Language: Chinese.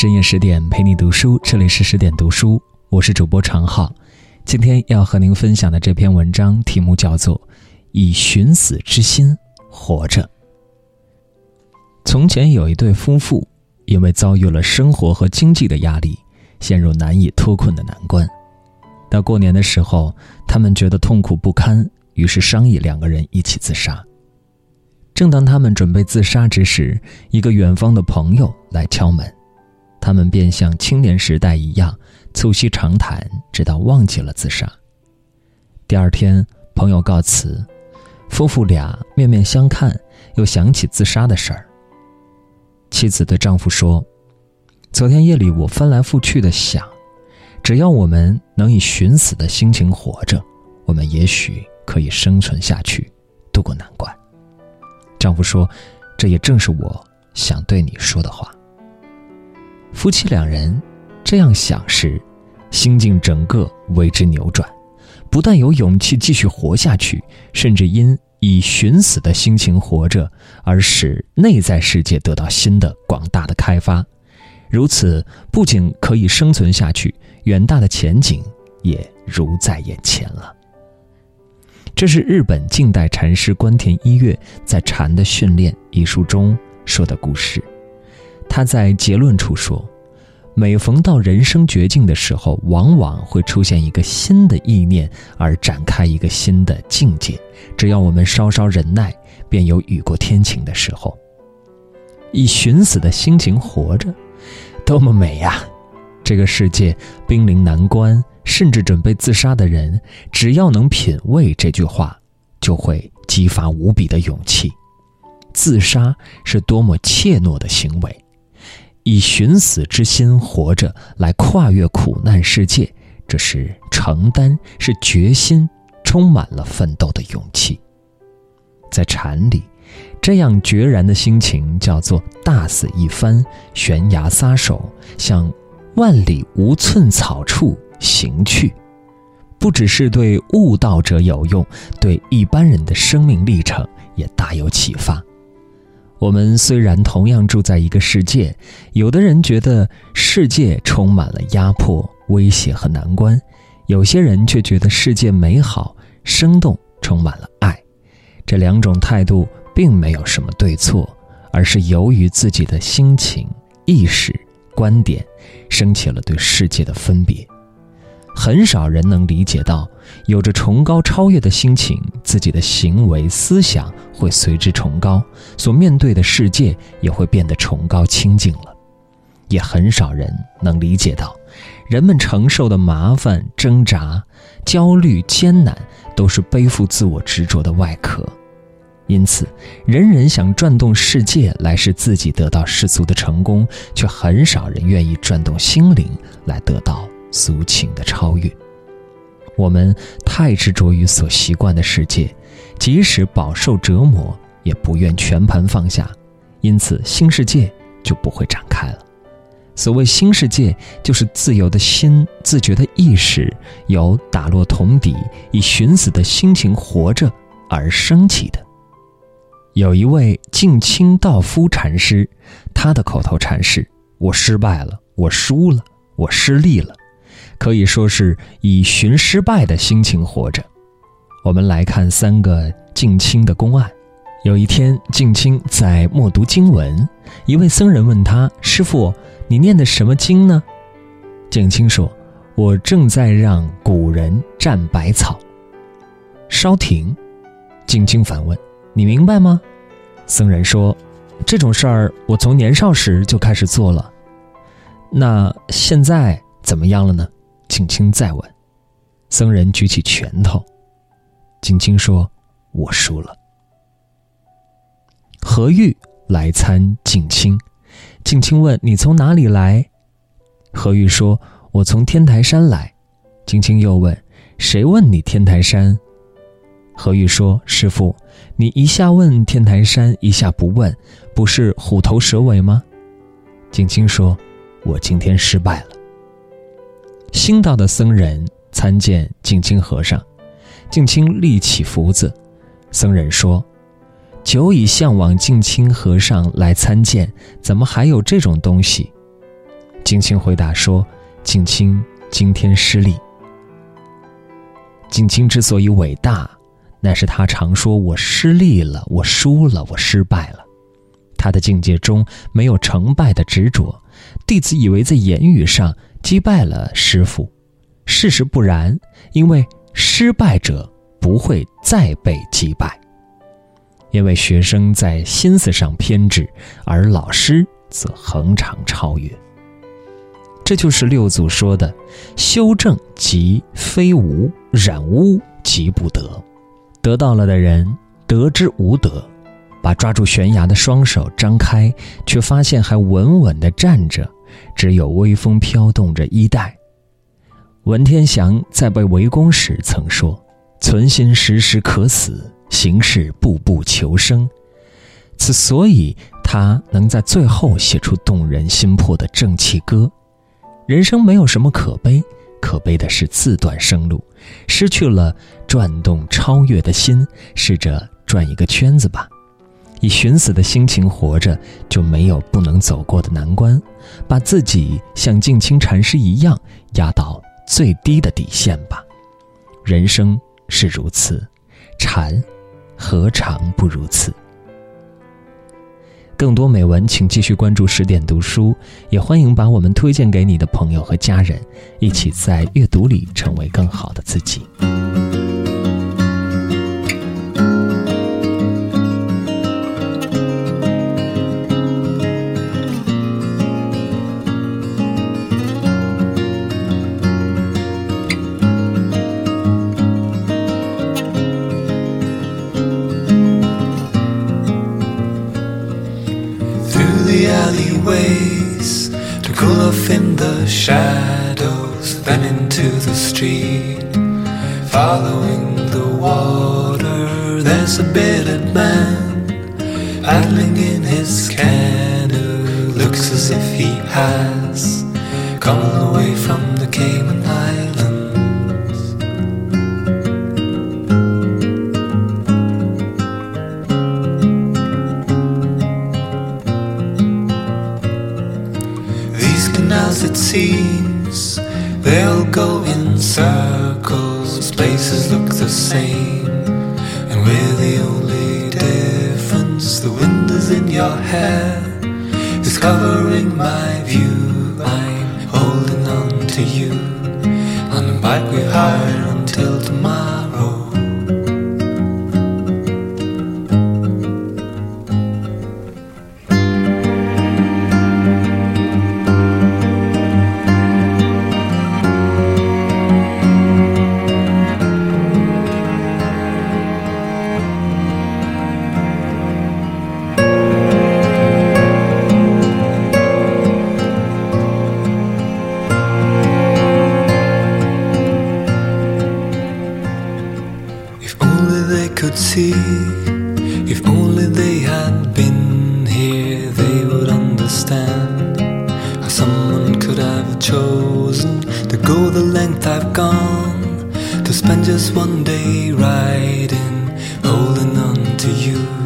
深夜十点陪你读书，这里是十点读书，我是主播常浩。今天要和您分享的这篇文章题目叫做《以寻死之心活着》。从前有一对夫妇，因为遭遇了生活和经济的压力，陷入难以脱困的难关。到过年的时候，他们觉得痛苦不堪，于是商议两个人一起自杀。正当他们准备自杀之时，一个远方的朋友来敲门。他们便像青年时代一样促膝长谈，直到忘记了自杀。第二天，朋友告辞，夫妇俩面面相看，又想起自杀的事儿。妻子对丈夫说：“昨天夜里我翻来覆去的想，只要我们能以寻死的心情活着，我们也许可以生存下去，渡过难关。”丈夫说：“这也正是我想对你说的话。”夫妻两人这样想时，心境整个为之扭转，不但有勇气继续活下去，甚至因以寻死的心情活着而使内在世界得到新的广大的开发。如此，不仅可以生存下去，远大的前景也如在眼前了。这是日本近代禅师关田一月在《禅的训练》一书中说的故事。他在结论处说：“每逢到人生绝境的时候，往往会出现一个新的意念，而展开一个新的境界。只要我们稍稍忍耐，便有雨过天晴的时候。以寻死的心情活着，多么美呀！这个世界濒临难关，甚至准备自杀的人，只要能品味这句话，就会激发无比的勇气。自杀是多么怯懦的行为！”以寻死之心活着，来跨越苦难世界，这是承担，是决心，充满了奋斗的勇气。在禅里，这样决然的心情叫做“大死一番，悬崖撒手，向万里无寸草处行去”。不只是对悟道者有用，对一般人的生命历程也大有启发。我们虽然同样住在一个世界，有的人觉得世界充满了压迫、威胁和难关，有些人却觉得世界美好、生动，充满了爱。这两种态度并没有什么对错，而是由于自己的心情、意识、观点，升起了对世界的分别。很少人能理解到，有着崇高超越的心情，自己的行为思想会随之崇高，所面对的世界也会变得崇高清净了。也很少人能理解到，人们承受的麻烦、挣扎、焦虑、艰难，都是背负自我执着的外壳。因此，人人想转动世界来使自己得到世俗的成功，却很少人愿意转动心灵来得到。俗情的超越，我们太执着于所习惯的世界，即使饱受折磨，也不愿全盘放下，因此新世界就不会展开了。所谓新世界，就是自由的心、自觉的意识，由打落铜底、以寻死的心情活着而升起的。有一位静清道夫禅师，他的口头禅是：“我失败了，我输了，我失利了。”可以说是以寻失败的心情活着。我们来看三个静清的公案。有一天，静清在默读经文，一位僧人问他：“师傅，你念的什么经呢？”静清说：“我正在让古人蘸百草。”稍停，静清反问：“你明白吗？”僧人说：“这种事儿我从年少时就开始做了。那现在怎么样了呢？”静清再问，僧人举起拳头。静清说：“我输了。”何玉来参静清，静清问：“你从哪里来？”何玉说：“我从天台山来。”静清又问：“谁问你天台山？”何玉说：“师傅，你一下问天台山，一下不问，不是虎头蛇尾吗？”静清说：“我今天失败了。”新到的僧人参见静清和尚，静清立起福子。僧人说：“久已向往静清和尚来参见，怎么还有这种东西？”静清回答说：“静清今天失利。”静清之所以伟大，那是他常说：“我失利了，我输了，我失败了。”他的境界中没有成败的执着。弟子以为在言语上击败了师傅，事实不然，因为失败者不会再被击败。因为学生在心思上偏执，而老师则恒常超越。这就是六祖说的：“修正即非无，染污即不得。”得到了的人得之无得，把抓住悬崖的双手张开，却发现还稳稳地站着，只有微风飘动着衣带。文天祥在被围攻时曾说：“存心时时可死。”行事步步求生，此所以他能在最后写出动人心魄的正气歌。人生没有什么可悲，可悲的是自断生路，失去了转动超越的心。试着转一个圈子吧，以寻死的心情活着，就没有不能走过的难关。把自己像静清禅师一样压到最低的底线吧。人生是如此，禅。何尝不如此？更多美文，请继续关注十点读书，也欢迎把我们推荐给你的朋友和家人，一起在阅读里成为更好的自己。Alleyways to cool off in the shadows, then into the street. Following the water, there's a bearded man paddling in his canoe. Looks as if he has come away from the Cayman Islands. As it seems. They'll go in circles, places look the same. And we're the only difference. The wind is in your hair, is covering my view. I'm holding on to you on the bike we hired until tomorrow. If only they had been here, they would understand how someone could have chosen to go the length I've gone, to spend just one day riding, holding on to you.